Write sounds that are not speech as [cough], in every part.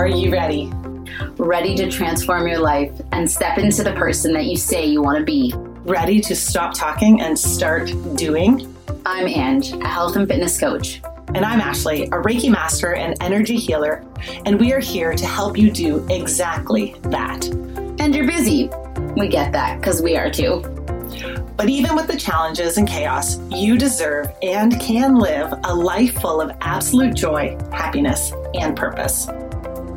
Are you ready? Ready to transform your life and step into the person that you say you want to be. Ready to stop talking and start doing? I'm Ange, a health and fitness coach. And I'm Ashley, a Reiki master and energy healer, and we are here to help you do exactly that. And you're busy. We get that because we are too. But even with the challenges and chaos, you deserve and can live a life full of absolute joy, happiness, and purpose.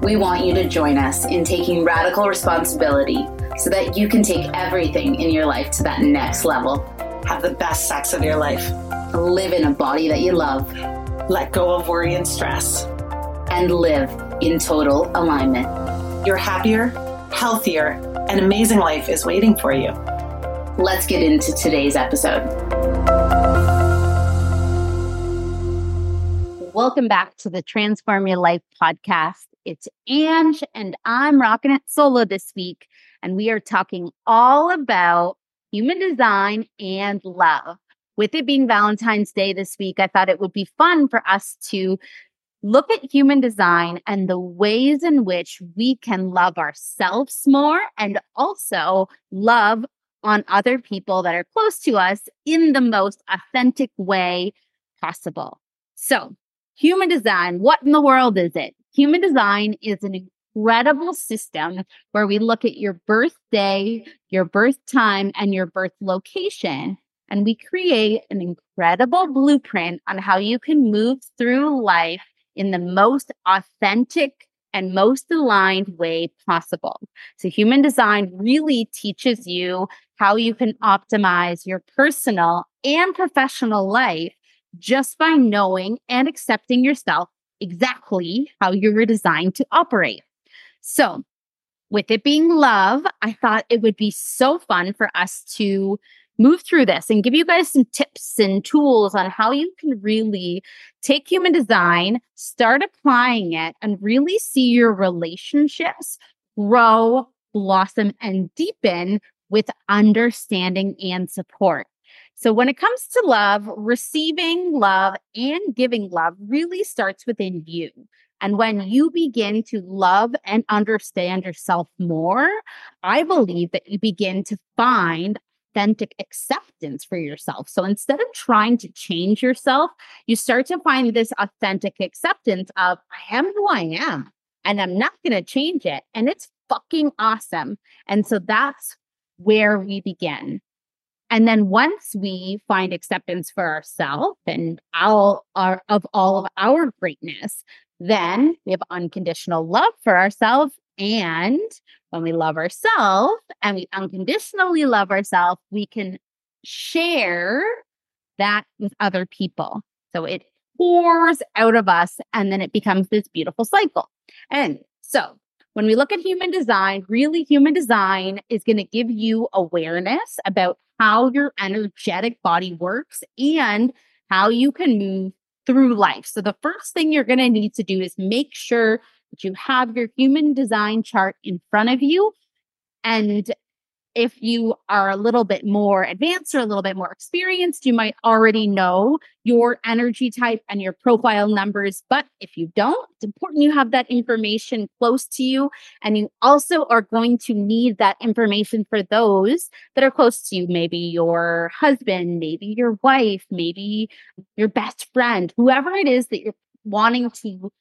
We want you to join us in taking radical responsibility so that you can take everything in your life to that next level. Have the best sex of your life. Live in a body that you love let go of worry and stress, and live in total alignment. Your happier, healthier, and amazing life is waiting for you. Let's get into today's episode. Welcome back to the Transform Your Life podcast. It's Ange, and I'm rocking it solo this week. And we are talking all about human design and love with it being Valentine's Day this week, I thought it would be fun for us to look at human design and the ways in which we can love ourselves more and also love on other people that are close to us in the most authentic way possible. So, human design, what in the world is it? Human design is an incredible system where we look at your birthday, your birth time, and your birth location and we create an incredible blueprint on how you can move through life in the most authentic and most aligned way possible. So, human design really teaches you how you can optimize your personal and professional life just by knowing and accepting yourself exactly how you were designed to operate. So, with it being love, I thought it would be so fun for us to move through this and give you guys some tips and tools on how you can really take human design, start applying it, and really see your relationships grow, blossom, and deepen with understanding and support. So, when it comes to love, receiving love and giving love really starts within you. And when you begin to love and understand yourself more, I believe that you begin to find authentic acceptance for yourself. So instead of trying to change yourself, you start to find this authentic acceptance of, I am who I am and I'm not going to change it. And it's fucking awesome. And so that's where we begin. And then once we find acceptance for ourselves and all our, of all of our greatness, then we have unconditional love for ourselves and when we love ourselves and we unconditionally love ourselves, we can share that with other people. So it pours out of us and then it becomes this beautiful cycle. And so when we look at human design, really human design is going to give you awareness about how your energetic body works and how you can move through life. So the first thing you're going to need to do is make sure that you have your human design chart in front of you. And if you are a little bit more advanced or a little bit more experienced, you might already know your energy type and your profile numbers. But if you don't, it's important you have that information close to you. And you also are going to need that information for those that are close to you. Maybe your husband, maybe your wife, maybe your best friend, whoever it is that you're wanting to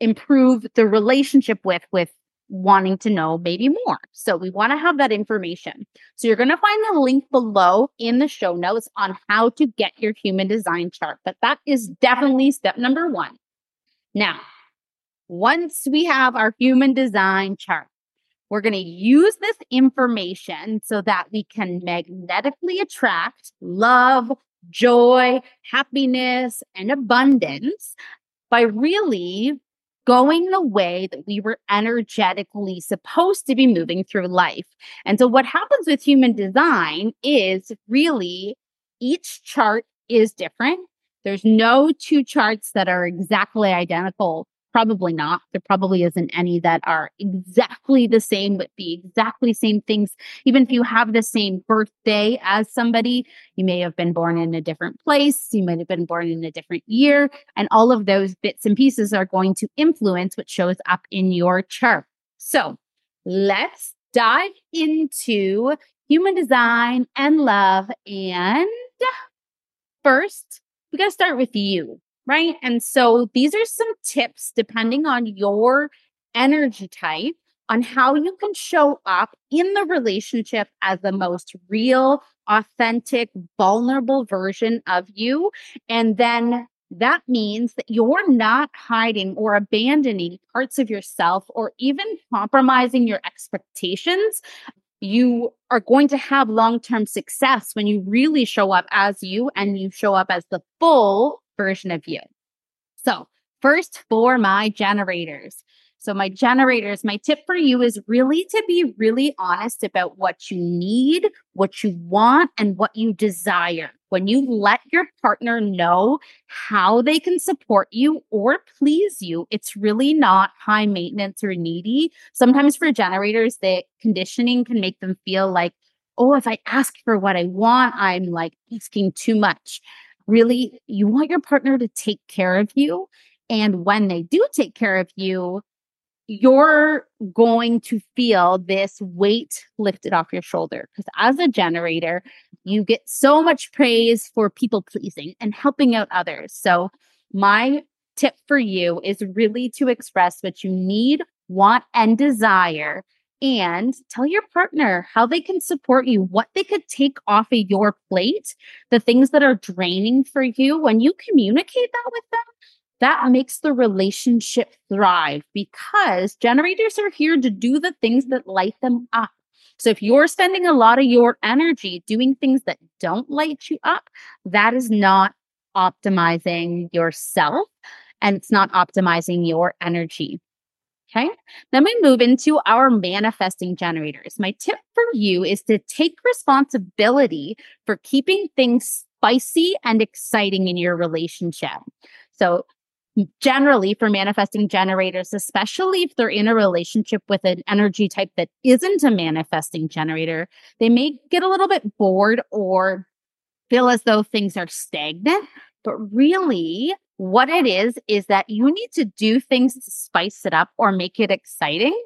improve the relationship with with wanting to know maybe more. So we want to have that information. So you're going to find the link below in the show notes on how to get your human design chart. But that is definitely step number 1. Now, once we have our human design chart, we're going to use this information so that we can magnetically attract love, joy, happiness, and abundance by really going the way that we were energetically supposed to be moving through life. And so, what happens with human design is really each chart is different. There's no two charts that are exactly identical Probably not. There probably isn't any that are exactly the same, but the exactly same things. Even if you have the same birthday as somebody, you may have been born in a different place, you might have been born in a different year, and all of those bits and pieces are going to influence what shows up in your chart. So let's dive into human design and love. And first, we got to start with you right? And so these are some tips depending on your energy type on how you can show up in the relationship as the most real, authentic, vulnerable version of you. And then that means that you're not hiding or abandoning parts of yourself or even compromising your expectations. You are going to have long term success when you really show up as you and you show up as the full version of you. So, first for my generators. So, my generators, my tip for you is really to be really honest about what you need, what you want, and what you desire. When you let your partner know how they can support you or please you, it's really not high maintenance or needy. Sometimes for generators, the conditioning can make them feel like, oh, if I ask for what I want, I'm like asking too much really you want your partner to take care of you. And when they do take care of you, you're going to feel this weight lifted off your shoulder. Because as a generator, you get so much praise for people pleasing and helping out others. So, my tip for you is really to express what you need, want, and desire and tell your partner how they can support you, what they could take off of your plate, the things that are draining for you. When you communicate that with them, that makes the relationship thrive because generators are here to do the things that light them up. So if you're spending a lot of your energy doing things that don't light you up, that is not optimizing yourself and it's not optimizing your energy. Okay. Then we move into our manifesting generators. My tip for you is to take responsibility for keeping things spicy and exciting in your relationship. So, generally, for manifesting generators, especially if they're in a relationship with an energy type that isn't a manifesting generator, they may get a little bit bored or feel as though things are stagnant. But really, what it is, is that you need to do things to spice it up or make it exciting.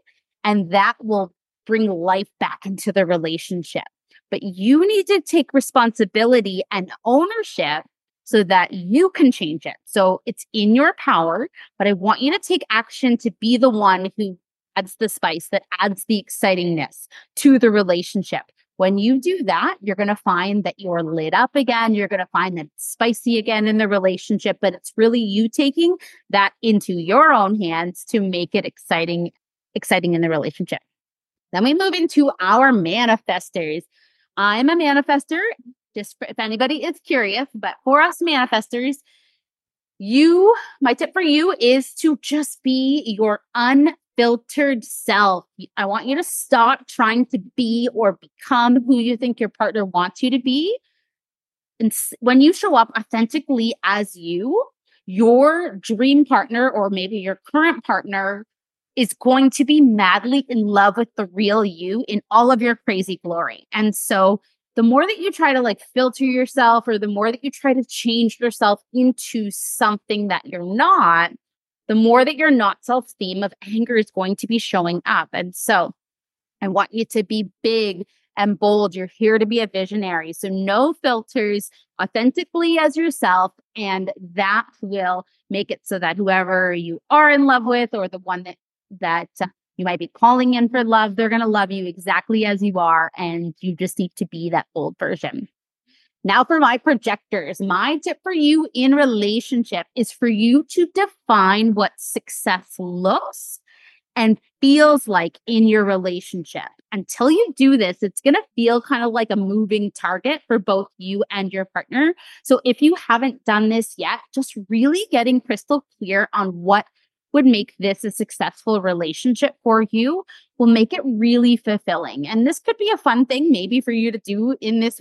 And that will bring life back into the relationship. But you need to take responsibility and ownership so that you can change it. So it's in your power, but I want you to take action to be the one who adds the spice, that adds the excitingness to the relationship. When you do that, you're going to find that you're lit up again. You're going to find that it's spicy again in the relationship, but it's really you taking that into your own hands to make it exciting, exciting in the relationship. Then we move into our manifestors. I'm a manifester, just for, if anybody is curious, but for us manifestors, you, my tip for you is to just be your un filtered self. I want you to stop trying to be or become who you think your partner wants you to be. And when you show up authentically as you, your dream partner or maybe your current partner is going to be madly in love with the real you in all of your crazy glory. And so the more that you try to like filter yourself or the more that you try to change yourself into something that you're not, the more that you're not self theme of anger is going to be showing up. And so I want you to be big and bold. You're here to be a visionary. So no filters, authentically as yourself. And that will make it so that whoever you are in love with or the one that, that you might be calling in for love, they're going to love you exactly as you are. And you just need to be that bold version. Now, for my projectors, my tip for you in relationship is for you to define what success looks and feels like in your relationship. Until you do this, it's going to feel kind of like a moving target for both you and your partner. So, if you haven't done this yet, just really getting crystal clear on what would make this a successful relationship for you will make it really fulfilling. And this could be a fun thing, maybe for you to do in this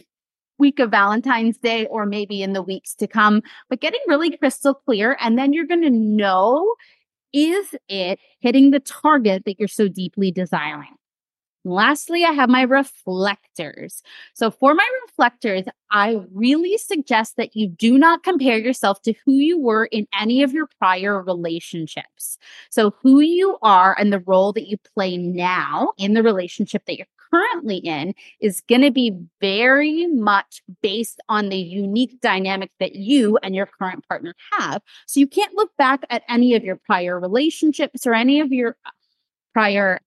week of Valentine's Day or maybe in the weeks to come, but getting really crystal clear. And then you're going to know is it hitting the target that you're so deeply desiring? Lastly, I have my reflectors. So, for my reflectors, I really suggest that you do not compare yourself to who you were in any of your prior relationships. So, who you are and the role that you play now in the relationship that you're currently in is going to be very much based on the unique dynamic that you and your current partner have. So, you can't look back at any of your prior relationships or any of your uh, prior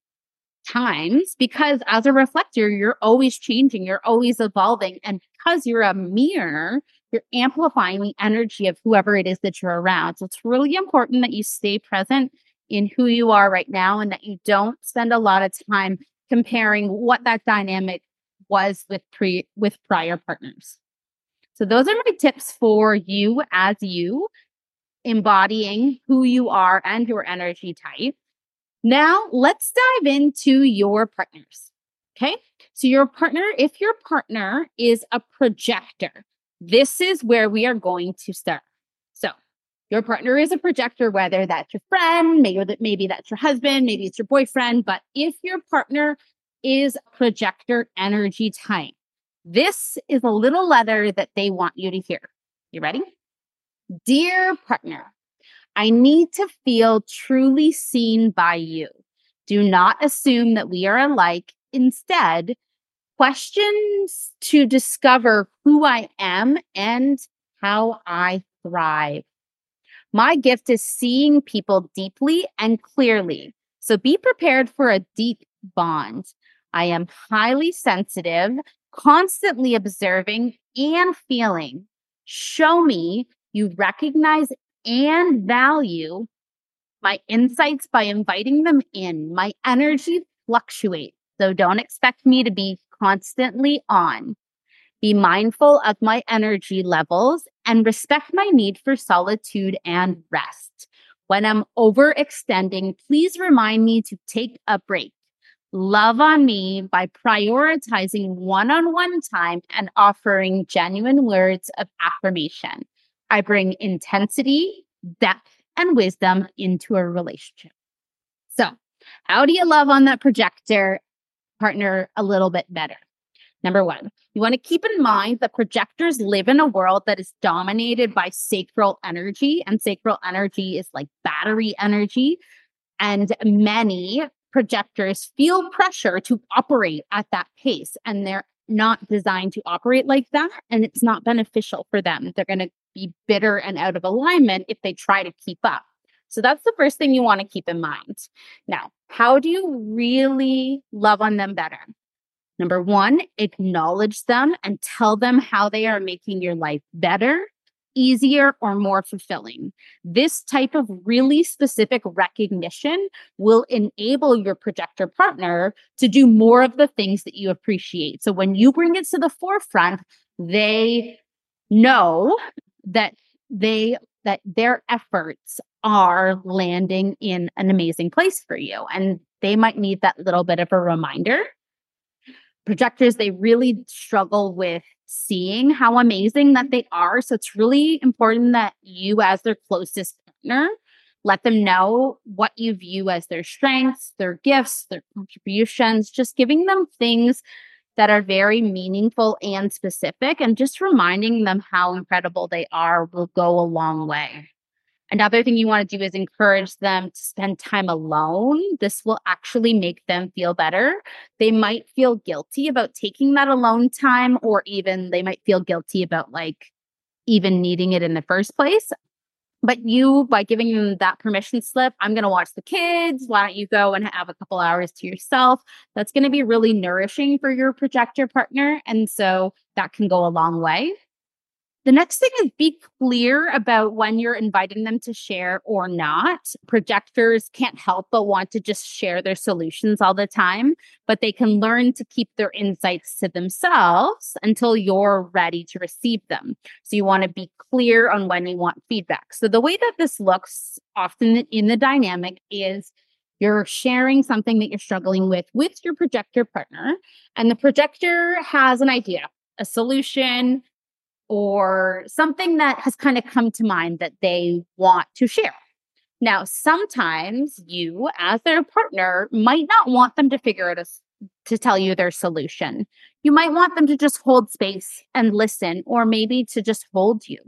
times because as a reflector, you're always changing, you're always evolving. And because you're a mirror, you're amplifying the energy of whoever it is that you're around. So it's really important that you stay present in who you are right now and that you don't spend a lot of time comparing what that dynamic was with pre with prior partners. So those are my tips for you as you embodying who you are and your energy type. Now, let's dive into your partners. Okay. So, your partner, if your partner is a projector, this is where we are going to start. Your partner is a projector, whether that's your friend, maybe, maybe that's your husband, maybe it's your boyfriend. But if your partner is projector energy type, this is a little letter that they want you to hear. You ready? Dear partner, I need to feel truly seen by you. Do not assume that we are alike. Instead, questions to discover who I am and how I thrive. My gift is seeing people deeply and clearly. So be prepared for a deep bond. I am highly sensitive, constantly observing and feeling. Show me you recognize and value my insights by inviting them in. My energy fluctuates, so don't expect me to be constantly on. Be mindful of my energy levels and respect my need for solitude and rest. When I'm overextending, please remind me to take a break. Love on me by prioritizing one on one time and offering genuine words of affirmation. I bring intensity, depth, and wisdom into a relationship. So, how do you love on that projector partner a little bit better? Number one, you want to keep in mind that projectors live in a world that is dominated by sacral energy, and sacral energy is like battery energy. And many projectors feel pressure to operate at that pace, and they're not designed to operate like that. And it's not beneficial for them. They're going to be bitter and out of alignment if they try to keep up. So that's the first thing you want to keep in mind. Now, how do you really love on them better? Number one, acknowledge them and tell them how they are making your life better, easier, or more fulfilling. This type of really specific recognition will enable your projector partner to do more of the things that you appreciate. So when you bring it to the forefront, they know that they that their efforts are landing in an amazing place for you and they might need that little bit of a reminder projectors they really struggle with seeing how amazing that they are so it's really important that you as their closest partner let them know what you view as their strengths their gifts their contributions just giving them things that are very meaningful and specific, and just reminding them how incredible they are will go a long way. Another thing you want to do is encourage them to spend time alone. This will actually make them feel better. They might feel guilty about taking that alone time, or even they might feel guilty about like even needing it in the first place. But you, by giving them that permission slip, I'm going to watch the kids. Why don't you go and have a couple hours to yourself? That's going to be really nourishing for your projector partner. And so that can go a long way. The next thing is be clear about when you're inviting them to share or not. Projectors can't help but want to just share their solutions all the time, but they can learn to keep their insights to themselves until you're ready to receive them. So you want to be clear on when you want feedback. So the way that this looks often in the dynamic is you're sharing something that you're struggling with with your projector partner, and the projector has an idea, a solution, or something that has kind of come to mind that they want to share. Now, sometimes you, as their partner, might not want them to figure it to tell you their solution. You might want them to just hold space and listen, or maybe to just hold you.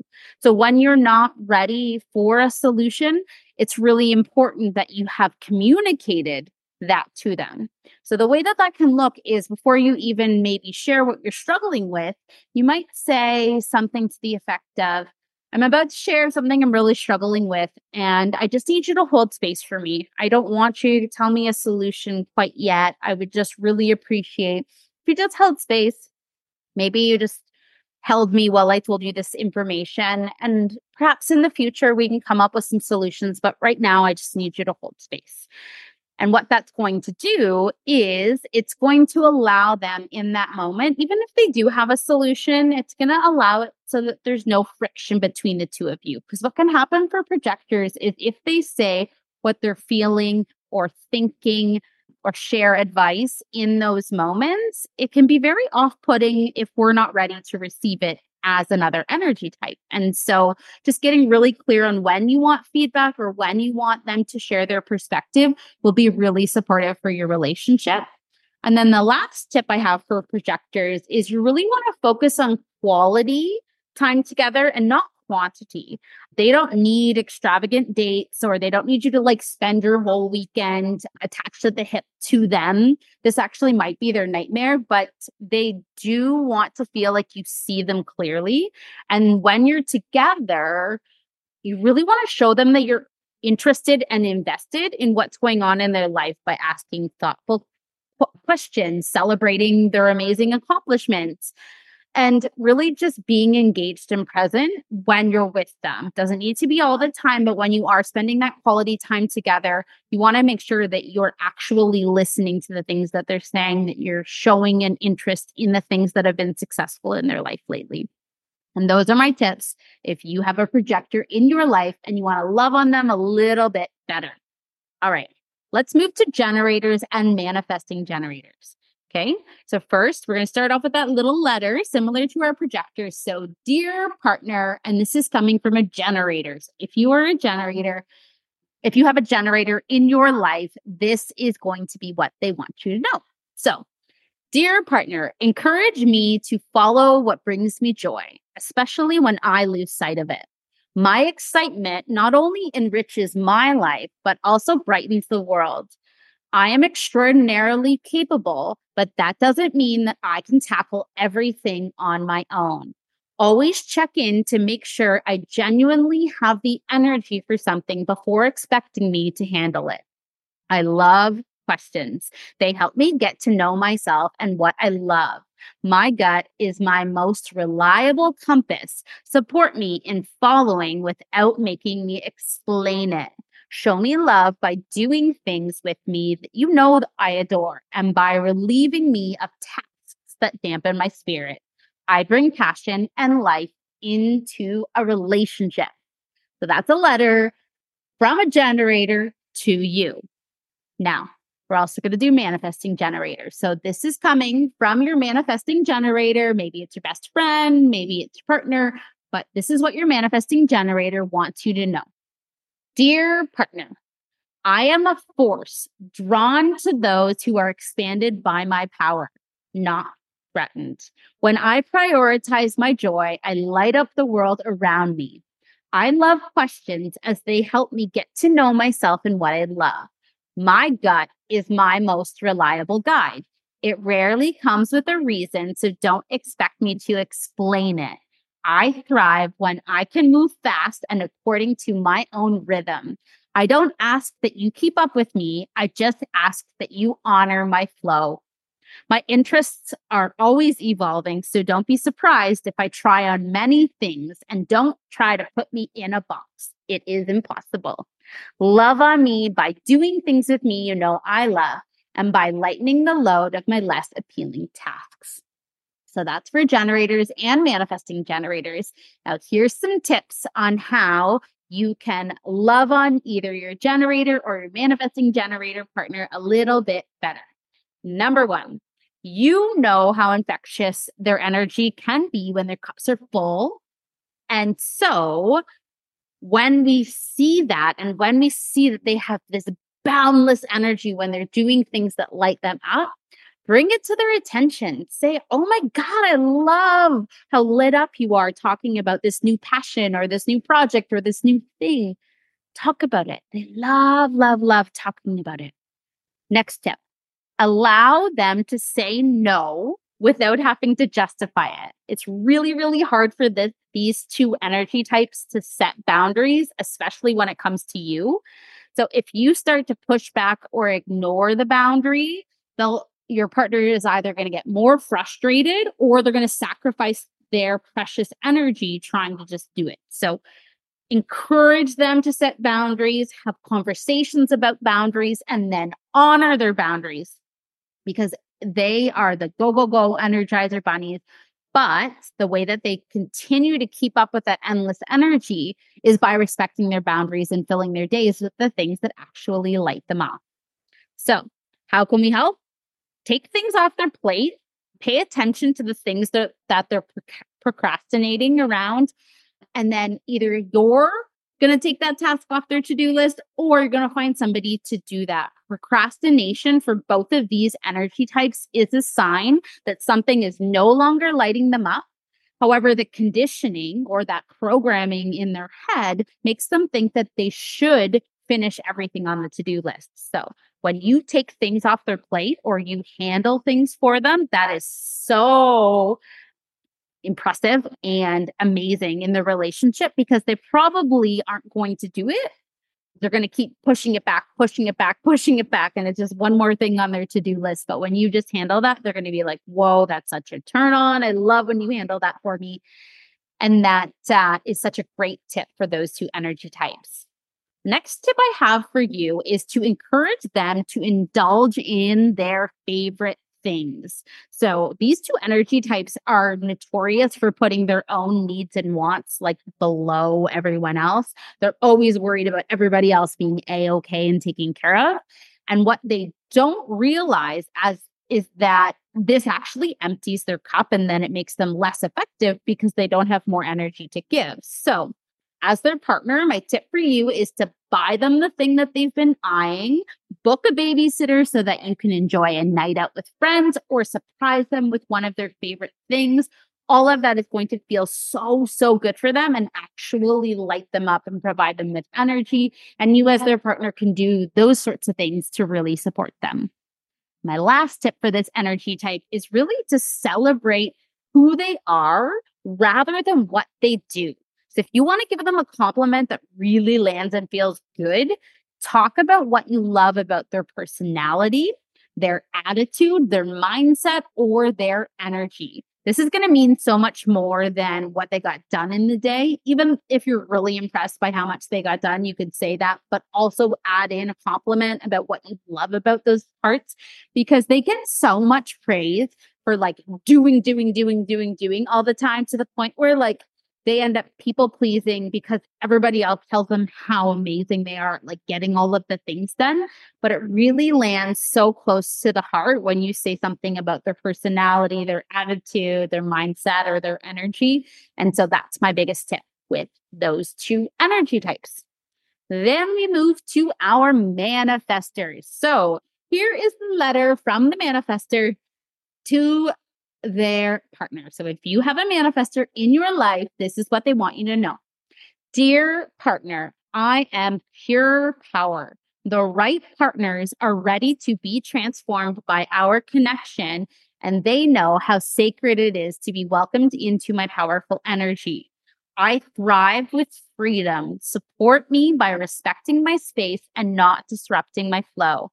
So when you're not ready for a solution, it's really important that you have communicated that to them. So the way that that can look is before you even maybe share what you're struggling with, you might say something to the effect of, I'm about to share something I'm really struggling with, and I just need you to hold space for me. I don't want you to tell me a solution quite yet. I would just really appreciate if you just held space. Maybe you just held me while I told you this information. And perhaps in the future, we can come up with some solutions. But right now, I just need you to hold space. And what that's going to do is it's going to allow them in that moment, even if they do have a solution, it's going to allow it so that there's no friction between the two of you. Because what can happen for projectors is if they say what they're feeling or thinking or share advice in those moments, it can be very off putting if we're not ready to receive it as another energy type. And so just getting really clear on when you want feedback or when you want them to share their perspective will be really supportive for your relationship. And then the last tip I have for projectors is you really want to focus on quality time together and not quantity. They don't need extravagant dates or they don't need you to like spend your whole weekend attached to the hip to them. This actually might be their nightmare, but they do want to feel like you see them clearly. And when you're together, you really want to show them that you're interested and invested in what's going on in their life by asking thoughtful questions, celebrating their amazing accomplishments, and really just being engaged and present when you're with them. Doesn't need to be all the time, but when you are spending that quality time together, you want to make sure that you're actually listening to the things that they're saying, that you're showing an interest in the things that have been successful in their life lately. And those are my tips if you have a projector in your life and you want to love on them a little bit better. All right, let's move to generators and manifesting generators. Okay. So first, we're going to start off with that little letter similar to our projector. So, dear partner, and this is coming from a generator. So if you are a generator, if you have a generator in your life, this is going to be what they want you to know. So, dear partner, encourage me to follow what brings me joy, especially when I lose sight of it. My excitement not only enriches my life, but also brightens the world. I am extraordinarily capable, but that doesn't mean that I can tackle everything on my own. Always check in to make sure I genuinely have the energy for something before expecting me to handle it. I love questions. They help me get to know myself and what I love. My gut is my most reliable compass. Support me in following without making me explain it. Show me love by doing things with me that you know that I adore and by relieving me of tasks that dampen my spirit. I bring passion and life into a relationship. So that's a letter from a generator to you. Now, we're also going to do manifesting generators. So this is coming from your manifesting generator. Maybe it's your best friend, maybe it's your partner, but this is what your manifesting generator wants you to know. Dear partner, I am a force drawn to those who are expanded by my power, not threatened. When I prioritize my joy, I light up the world around me. I love questions as they help me get to know myself and what I love. My gut is my most reliable guide. It rarely comes with a reason, so don't expect me to explain it. I thrive when I can move fast and according to my own rhythm. I don't ask that you keep up with me. I just ask that you honor my flow. My interests are always evolving, so don't be surprised if I try on many things and don't try to put me in a box. It is impossible. Love on me by doing things with me you know I love and by lightening the load of my less appealing tasks. So that's for generators and manifesting generators. Now, here's some tips on how you can love on either your generator or your manifesting generator partner a little bit better. Number one, you know how infectious their energy can be when their cups are full. And so when we see that and when we see that they have this boundless energy when they're doing things that light them up, bring it to their attention. Say, Oh my God, I love how lit up you are talking about this new passion or this new project or this new thing. Talk about it. They love, love, love talking about it. Next tip allow them to say no without having to justify it. It's really, really hard for this, these two energy types to set boundaries, especially when it comes to you. So if you start to push back or ignore the boundary, they'll your partner is either going to get more frustrated or they're going to sacrifice their precious energy trying to just do it. So encourage them to set boundaries, have conversations about boundaries, and then honor their boundaries because they are the go, go, go energizer bunnies. But the way that they continue to keep up with that endless energy is by respecting their boundaries and filling their days with the things that actually light them up. So, how can we help? Take things off their plate, pay attention to the things that, that they're procrastinating around, and then either you're going to take that task off their to do list or you're going to find somebody to do that. Procrastination for both of these energy types is a sign that something is no longer lighting them up. However, the conditioning or that programming in their head makes them think that they should finish everything on the to do list. So when you take things off their plate or you handle things for them, that is so impressive and amazing in the relationship because they probably aren't going to do it. They're going to keep pushing it back, pushing it back, pushing it back. And it's just one more thing on their to do list. But when you just handle that, they're going to be like, whoa, that's such a turn on. I love when you handle that for me. And that uh, is such a great tip for those two energy types. Next tip I have for you is to encourage them to indulge in their favorite things. So these two energy types are notorious for putting their own needs and wants like below everyone else. They're always worried about everybody else being a okay and taken care of. And what they don't realize as is that this actually empties their cup and then it makes them less effective because they don't have more energy to give. So as their partner, my tip for you is to buy them the thing that they've been eyeing, book a babysitter so that you can enjoy a night out with friends or surprise them with one of their favorite things. All of that is going to feel so, so good for them and actually light them up and provide them with energy. And you, as their partner, can do those sorts of things to really support them. My last tip for this energy type is really to celebrate who they are rather than what they do. So if you want to give them a compliment that really lands and feels good, talk about what you love about their personality, their attitude, their mindset, or their energy. This is going to mean so much more than what they got done in the day. Even if you're really impressed by how much they got done, you could say that, but also add in a compliment about what you love about those parts because they get so much praise for like doing, doing, doing, doing, doing all the time to the point where like they end up people pleasing because everybody else tells them how amazing they are like getting all of the things done but it really lands so close to the heart when you say something about their personality their attitude their mindset or their energy and so that's my biggest tip with those two energy types. Then we move to our manifestors. So here is the letter from the manifestor to their partner. So if you have a manifestor in your life, this is what they want you to know. Dear partner, I am pure power. The right partners are ready to be transformed by our connection, and they know how sacred it is to be welcomed into my powerful energy. I thrive with freedom. Support me by respecting my space and not disrupting my flow.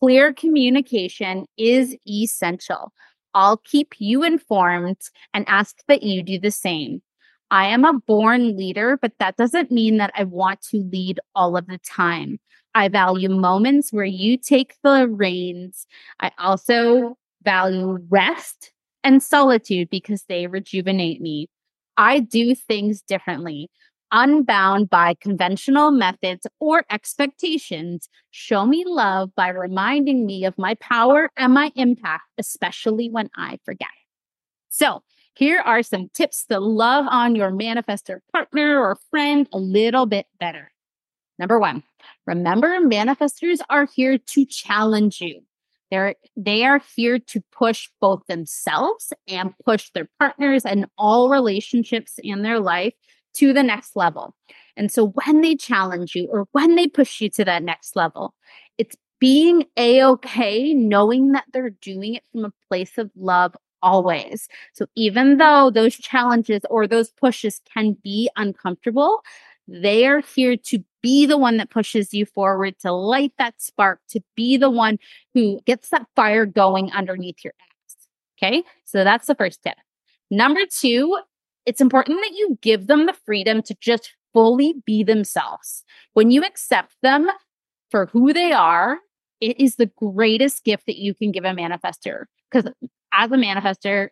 Clear communication is essential. I'll keep you informed and ask that you do the same. I am a born leader, but that doesn't mean that I want to lead all of the time. I value moments where you take the reins. I also value rest and solitude because they rejuvenate me. I do things differently unbound by conventional methods or expectations. Show me love by reminding me of my power and my impact, especially when I forget. So, Here are some tips to love on your manifestor partner or friend a little bit better. Number one, remember manifestors are here to challenge you. They're they are here to push both themselves and push their partners and all relationships in their life to the next level. And so when they challenge you or when they push you to that next level, it's being a okay, knowing that they're doing it from a place of love always. So even though those challenges or those pushes can be uncomfortable, they are here to be the one that pushes you forward, to light that spark, to be the one who gets that fire going underneath your ass. Okay. So that's the first tip. Number two, it's important that you give them the freedom to just fully be themselves. When you accept them for who they are, it is the greatest gift that you can give a manifester. Because as a manifester,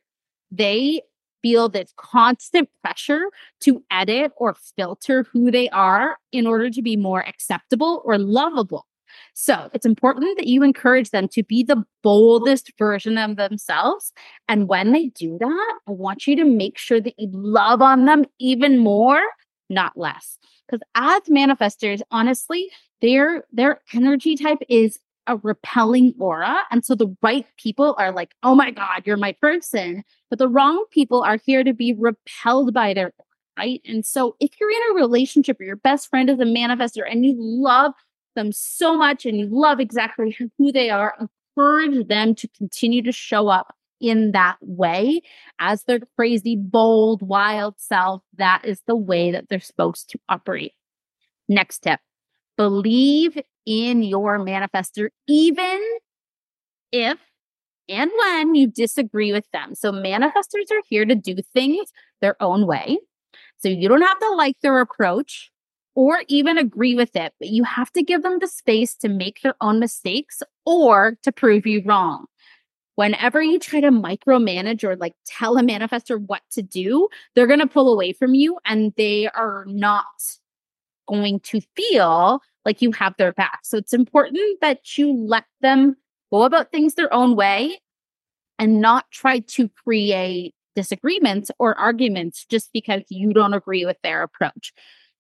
they feel this constant pressure to edit or filter who they are in order to be more acceptable or lovable. So it's important that you encourage them to be the boldest version of themselves. And when they do that, I want you to make sure that you love on them even more, not less. Because as manifestors, honestly, their their energy type is a repelling aura. And so the right people are like, oh my God, you're my person. But the wrong people are here to be repelled by their right? And so if you're in a relationship or your best friend is a manifestor and you love them so much and you love exactly [laughs] who they are, encourage them to continue to show up in that way as their crazy, bold, wild self. That is the way that they're supposed to operate. Next tip believe in your manifestor, even if and when you disagree with them. So, manifestors are here to do things their own way. So, you don't have to like their approach or even agree with it, but you have to give them the space to make their own mistakes or to prove you wrong. Whenever you try to micromanage or like tell a manifestor what to do, they're going to pull away from you and they are not going to feel like you have their back. So it's important that you let them go about things their own way and not try to create disagreements or arguments just because you don't agree with their approach.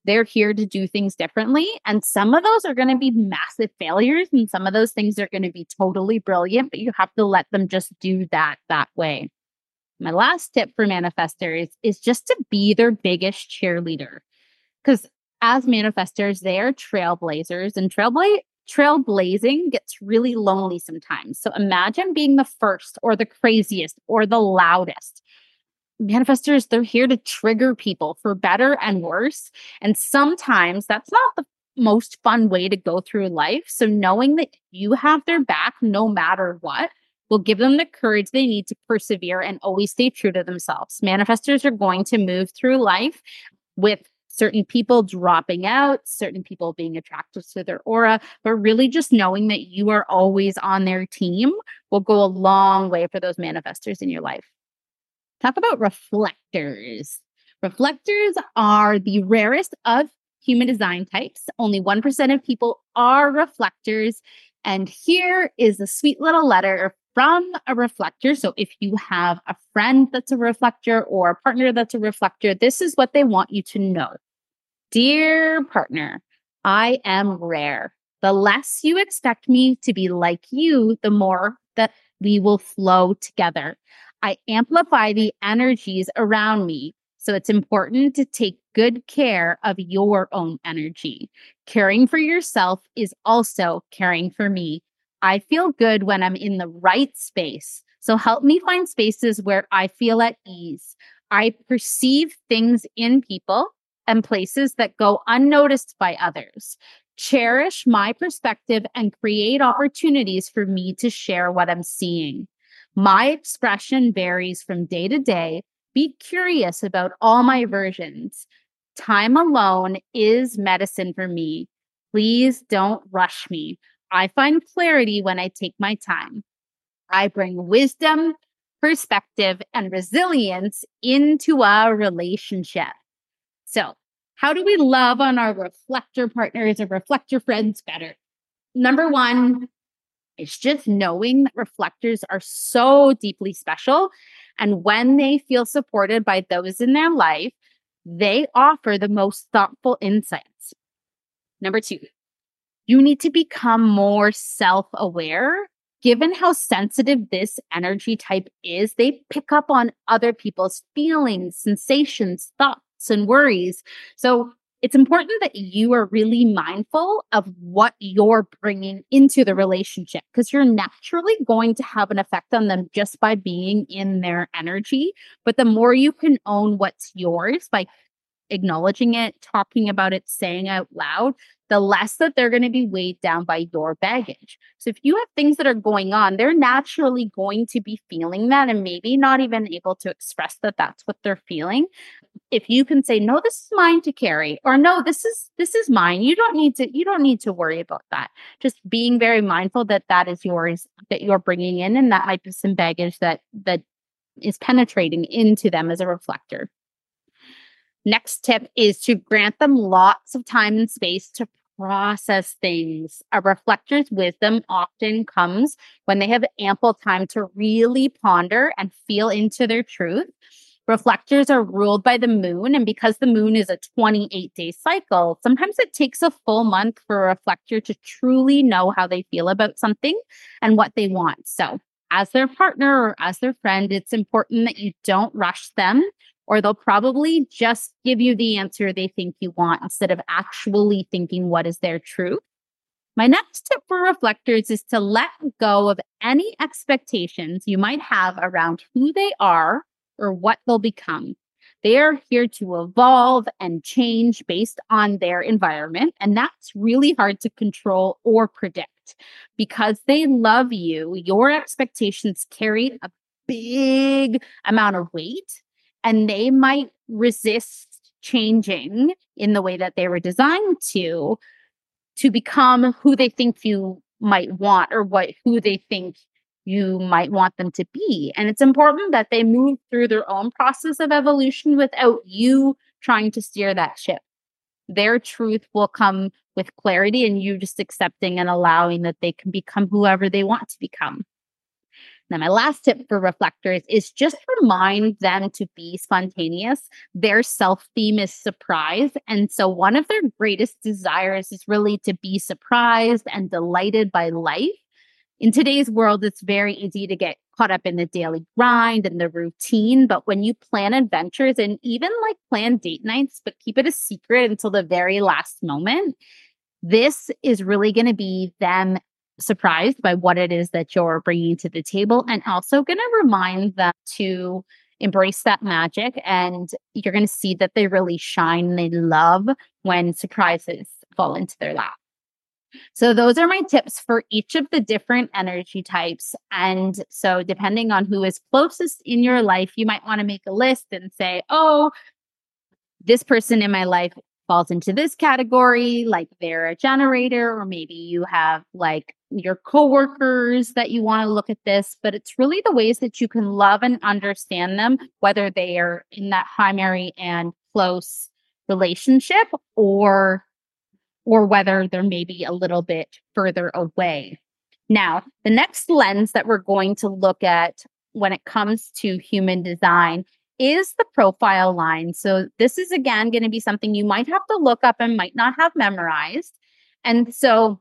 They're here to do things differently. And some of those are going to be massive failures, and some of those things are going to be totally brilliant, but you have to let them just do that that way. My last tip for manifestors is just to be their biggest cheerleader. Because as manifestors, they are trailblazers, and trailbla- trailblazing gets really lonely sometimes. So imagine being the first or the craziest or the loudest. Manifestors, they're here to trigger people for better and worse. And sometimes that's not the most fun way to go through life. So knowing that you have their back no matter what will give them the courage they need to persevere and always stay true to themselves. Manifestors are going to move through life with certain people dropping out, certain people being attracted to their aura, but really just knowing that you are always on their team will go a long way for those manifestors in your life. Talk about reflectors. Reflectors are the rarest of human design types. Only 1% of people are reflectors. And here is a sweet little letter from a reflector. So if you have a friend that's a reflector or a partner that's a reflector, this is what they want you to know. Dear partner, I am rare. The less you expect me to be like you, the more that we will flow together. I amplify the energies around me. So it's important to take good care of your own energy. Caring for yourself is also caring for me. I feel good when I'm in the right space. So help me find spaces where I feel at ease. I perceive things in people and places that go unnoticed by others. Cherish my perspective and create opportunities for me to share what I'm seeing. My expression varies from day to day. Be curious about all my versions. Time alone is medicine for me. Please don't rush me. I find clarity when I take my time. I bring wisdom, perspective, and resilience into a relationship. So, how do we love on our reflector partners or reflector friends better? Number one, it's just knowing that reflectors are so deeply special And when they feel supported by those in their life, they offer the most thoughtful insights. Number two, you need to become more self aware. Given how sensitive this energy type is, they pick up on other people's feelings, sensations, thoughts, and worries. So it's important that you are really mindful of what you're bringing into the relationship because you're naturally going to have an effect on them just by being in their energy. But the more you can own what's yours by acknowledging it, talking about it, saying it out loud, the less that they're going to be weighed down by your baggage. So if you have things that are going on, they're naturally going to be feeling that and maybe not even able to express that that's what they're feeling. If you can say no this is mine to carry or no this is this is mine. You don't need to you don't need to worry about that. Just being very mindful that that is yours that you're bringing in and that might be some baggage that that is penetrating into them as a reflector. Next tip is to grant them lots of time and space to process things. A reflector's wisdom often comes when they have ample time to really ponder and feel into their truth. Reflectors are ruled by the moon, and because the moon is a 28 day cycle, sometimes it takes a full month for a reflector to truly know how they feel about something and what they want. So, as their partner or as their friend, it's important that you don't rush them or they'll probably just give you the answer they think you want instead of actually thinking what is their truth. My next tip for reflectors is to let go of any expectations you might have around who they are or what they'll become. They are here to evolve and change based on their environment. And that's really hard to control or predict because they love you. Your expectations carry a big amount of weight and they might resist changing in the way that they were designed to to become who they think you might want or what who they think you might want them to be and it's important that they move through their own process of evolution without you trying to steer that ship their truth will come with clarity and you just accepting and allowing that they can become whoever they want to become now, my last tip for reflectors is just remind them to be spontaneous. Their self theme is surprise. And so, one of their greatest desires is really to be surprised and delighted by life. In today's world, it's very easy to get caught up in the daily grind and the routine. But when you plan adventures and even like plan date nights, but keep it a secret until the very last moment, this is really going to be them surprised by what it is that you're bringing to the table and also going to remind them to embrace that magic and you're going to see that they really shine and they love when surprises fall into their lap so those are my tips for each of the different energy types. And so depending on who is closest in your life you might want to make a list and say oh this person in my life falls into this category, like they're a generator, or maybe you have like your coworkers that you want to look at this, but it's really the ways that you can love and understand them, whether they are in that primary and close relationship or or whether they're maybe a little bit further away. Now, the next lens that we're going to look at when it comes to human design is the profile line. So this is again going to be something you might have to look up and might not have memorized. And so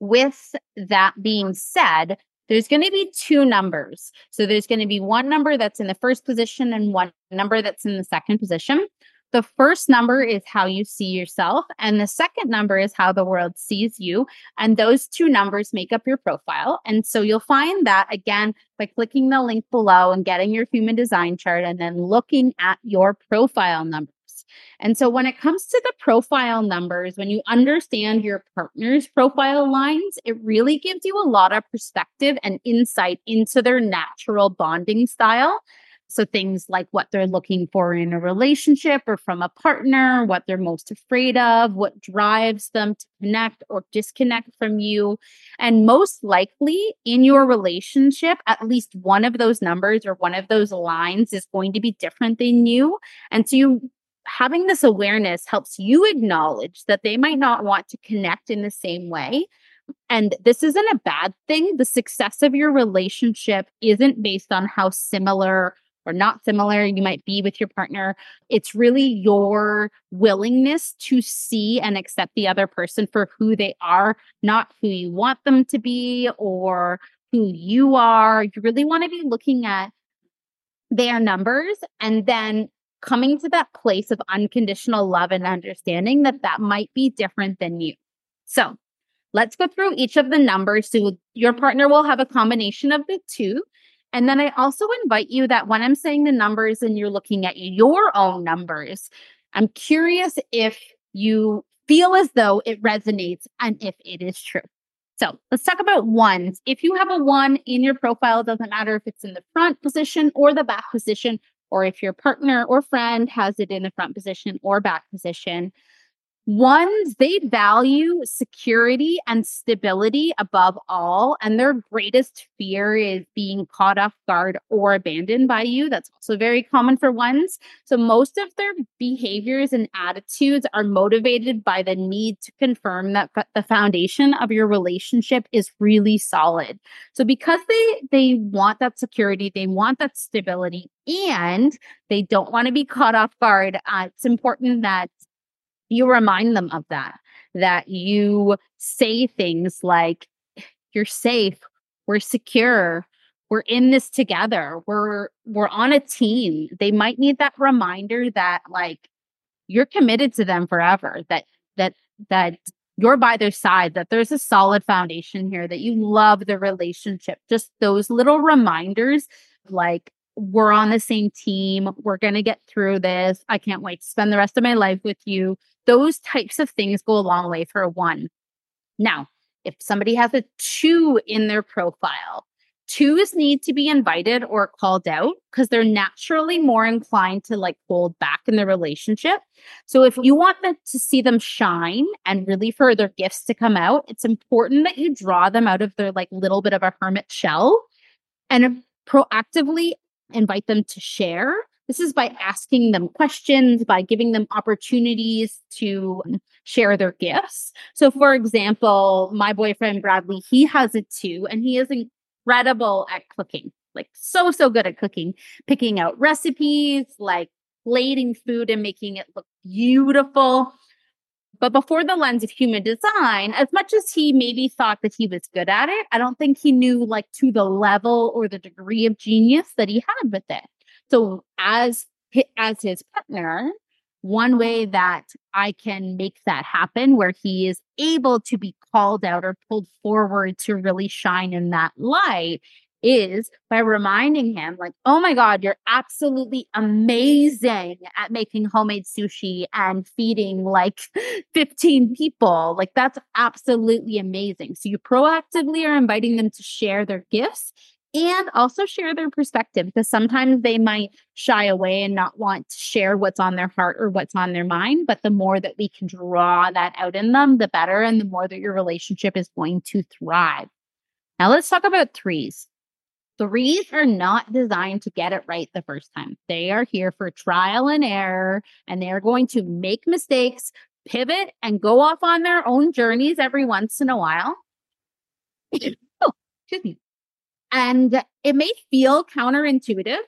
with that being said, there's going to be two numbers. So there's going to be one number that's in the first position and one number that's in the second position. The first number is how you see yourself, and the second number is how the world sees you. And those two numbers make up your profile. And so you'll find that again by clicking the link below and getting your human design chart and then looking at your profile numbers. And so when it comes to the profile numbers, when you understand your partner's profile lines, it really gives you a lot of perspective and insight into their natural bonding style so things like what they're looking for in a relationship or from a partner, what they're most afraid of, what drives them to connect or disconnect from you. And most likely in your relationship, at least one of those numbers or one of those lines is going to be different than you. And so you having this awareness helps you acknowledge that they might not want to connect in the same way. And this isn't a bad thing. The success of your relationship isn't based on how similar or not similar you might be with your partner. It's really your willingness to see and accept the other person for who they are, not who you want them to be or who you are. You really want to be looking at their numbers and then coming to that place of unconditional love and understanding that that might be different than you. So let's go through each of the numbers. So your partner will have a combination of the two. And then I also invite you that when I'm saying the numbers and you're looking at your own numbers, I'm curious if you feel as though it resonates and if it is true. So let's talk about ones. If you have a one in your profile, doesn't matter if it's in the front position or the back position, or if your partner or friend has it in the front position or back position. Ones, they value security and stability above all. And their greatest fear is being caught off guard or abandoned by you. That's also very common for ones. So most of their behaviors and attitudes are motivated by the need to confirm that the foundation of your relationship is really solid. So because they they want that security, they want that stability, and they don't want to be caught off guard, uh, it's important that you remind them of that, that you say things like, you're safe, we're secure, we're in this together, we're we're on a team. They might need that reminder that like you're committed to them forever, that that that you're by their side, that there's a solid foundation here, that you love the relationship. Just those little reminders like we're on the same team. We're going to get through this. I can't wait to spend the rest of my life with you. Those types of things go a long way for a one. Now, if somebody has a two in their profile, twos need to be invited or called out because they're naturally more inclined to like hold back in the relationship. So if you want them to see them shine and really for their gifts to come out, it's important that you draw them out of their like little bit of a hermit shell and proactively invite them to share. This is by asking them questions, by giving them opportunities to share their gifts. So, for example, my boyfriend Bradley, he has it too, and he is incredible at cooking, like so, so good at cooking, picking out recipes, like plating food and making it look beautiful. But before the lens of human design, as much as he maybe thought that he was good at it, I don't think he knew like to the level or the degree of genius that he had with it. So as as his partner, one way that I can make that happen where he is able to be called out or pulled forward to really shine in that light is by reminding him, like, oh my God, you're absolutely amazing at making homemade sushi and feeding like [laughs] 15 people. Like, that's absolutely amazing. So, you proactively are inviting them to share their gifts and also share their perspective because sometimes they might shy away and not want to share what's on their heart or what's on their mind. But the more that we can draw that out in them, the better, and the more that your relationship is going to thrive. Now, let's talk about threes. Threes are not designed to get it right the first time. They are here for trial and error, and they are going to make mistakes, pivot, and go off on their own journeys every once in a while. [coughs] oh, excuse me. And it may feel counterintuitive,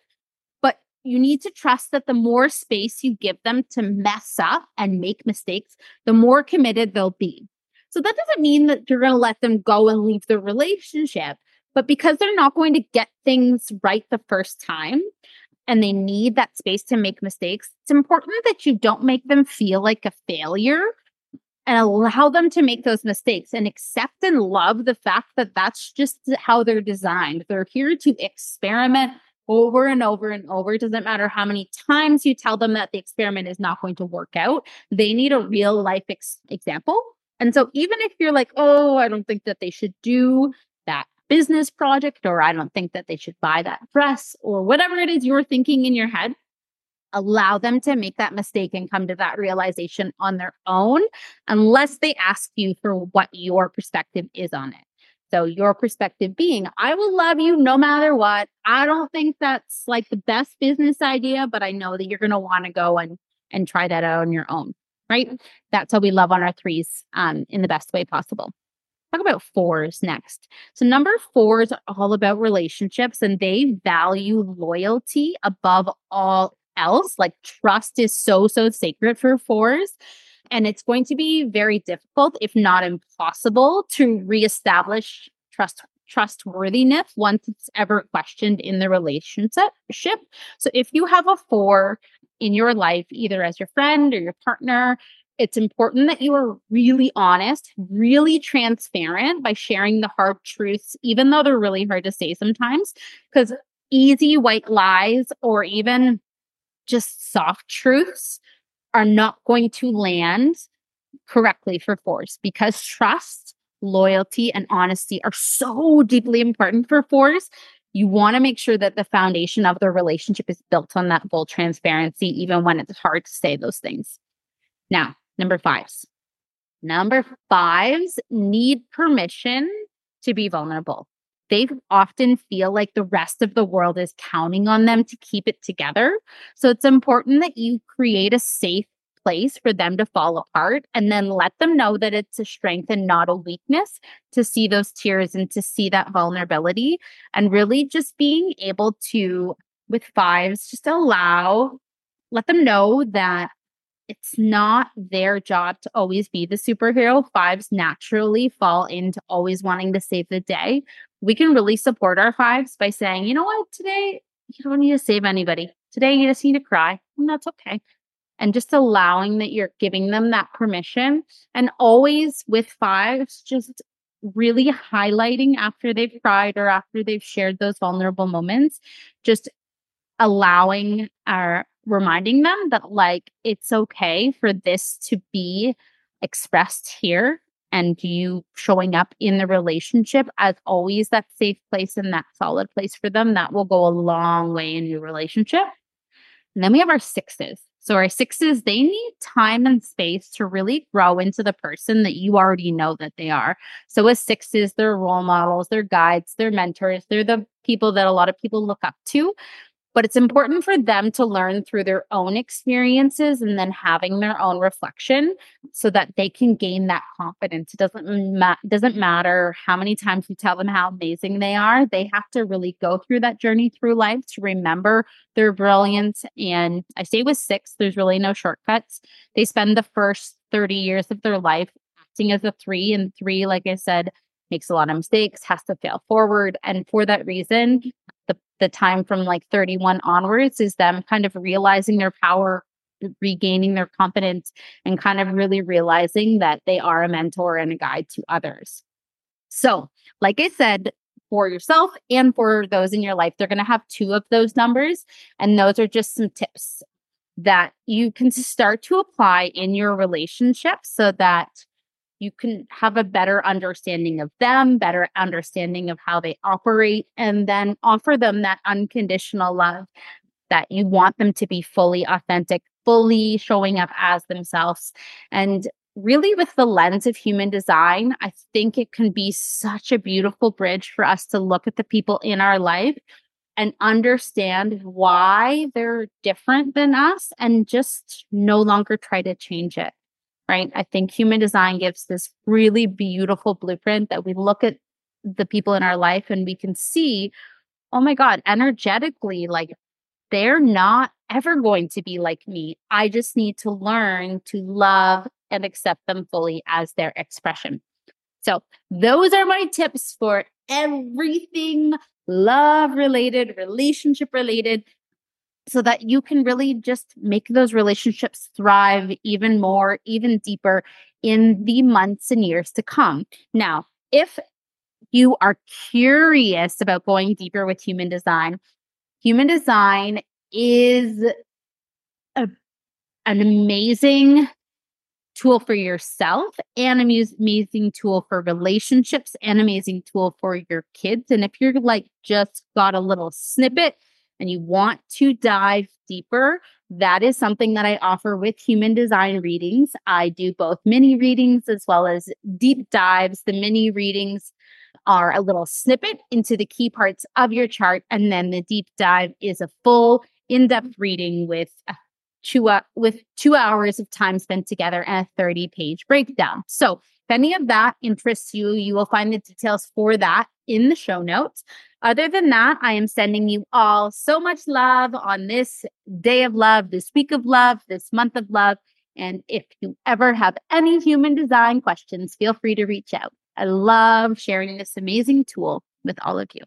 but you need to trust that the more space you give them to mess up and make mistakes, the more committed they'll be. So that doesn't mean that you're going to let them go and leave the relationship. But because they're not going to get things right the first time and they need that space to make mistakes, it's important that you don't make them feel like a failure and allow them to make those mistakes and accept and love the fact that that's just how they're designed. They're here to experiment over and over and over. It doesn't matter how many times you tell them that the experiment is not going to work out. They need a real life ex- example. And so even if you're like, oh, I don't think that they should do that business project, or I don't think that they should buy that dress, or whatever it is you're thinking in your head, allow them to make that mistake and come to that realization on their own, unless they ask you for what your perspective is on it. So, your perspective being, I will love you no matter what. I don't think that's like the best business idea, but I know that you're going to want to go and and try that out on your own, right? That's how we love on our threes um, in the best way possible. Talk about fours next. So, number fours are all about relationships and they value loyalty above all else. Like, trust is so, so sacred for fours. And it's going to be very difficult, if not impossible, to reestablish trust trustworthiness once it's ever questioned in the relationship. So if you have a four in your life, either as your friend or your partner, it's important that you are really honest, really transparent by sharing the hard truths, even though they're really hard to say sometimes, because easy white lies or even just soft truths are not going to land correctly for fours because trust, loyalty, and honesty are so deeply important for fours. You want to make sure that the foundation of the relationship is built on that full transparency, even when it's hard to say those things. Now, Number fives. Number fives need permission to be vulnerable. They often feel like the rest of the world is counting on them to keep it together. So it's important that you create a safe place for them to fall apart and then let them know that it's a strength and not a weakness to see those tears and to see that vulnerability and really just being able to with fives just allow let them know that it's not their job to always be the superhero. Fives naturally fall into always wanting to save the day. We can really support our fives by saying, you know what, today you don't need to save anybody. Today you just need to cry, and that's okay. And just allowing that you're giving them that permission. And always with fives, just really highlighting after they've cried or after they've shared those vulnerable moments, just allowing our reminding them that like it's okay for this to be expressed here and you showing up in the relationship as always that safe place and that solid place for them that will go a long way in your relationship. And then we have our sixes. So our sixes they need time and space to really grow into the person that you already know that they are. So as sixes they're role models they're guides they're mentors they're the people that a lot of people look up to but it's important for them to learn through their own experiences and then having their own reflection so that they can gain that confidence. It doesn't ma- doesn't matter how many times you tell them how amazing they are they have to really go through that journey through life to remember their brilliance. And i say with six there's really no shortcuts. They spend the first 30 years of their life acting as a three and three like i said makes a lot of mistakes, has to fail forward. And for that reason, the, time from like 31 onwards is them kind of realizing their power, regaining their confidence, and kind of really realizing that they are a mentor and a guide to others. So, like I said, for yourself and for those in your life, they're going to have two of those numbers. And those are just some tips that you can start to apply in your relationship so that you can have a better understanding of them, better understanding of how they operate, and then offer them that unconditional love that you want them to be fully authentic, fully showing up as themselves. And really, with the lens of human design, I think it can be such a beautiful bridge for us to look at the people in our life and understand why they're different than us and just no longer try to change it right? I think human design gives this really beautiful blueprint that we look at the people in our life and we can see, oh my God, energetically, like they're not ever going to be like me. I just need to learn to love and accept them fully as their expression. So, those are my tips for everything love related, relationship related, so that you can really just make those relationships thrive even more, even deeper in the months and years to come. Now, if you are curious about going deeper with human design, human design is a, an amazing tool for yourself and amazing tool for relationships and amazing tool for your kids. And if you're like just got a little snippet and you want to dive deeper, that is something that I offer with human design readings. I do both mini readings as well as deep dives. The mini readings are a little snippet into the key parts of your chart, and then the deep dive is a full in-depth reading with two uh, with two hours of time spent together and a 30 page breakdown. So if any of that interests you, you will find the details for that in the show notes. Other than that, I am sending you all so much love on this day of love, this week of love, this month of love. And if you ever have any human design questions, feel free to reach out. I love sharing this amazing tool with all of you.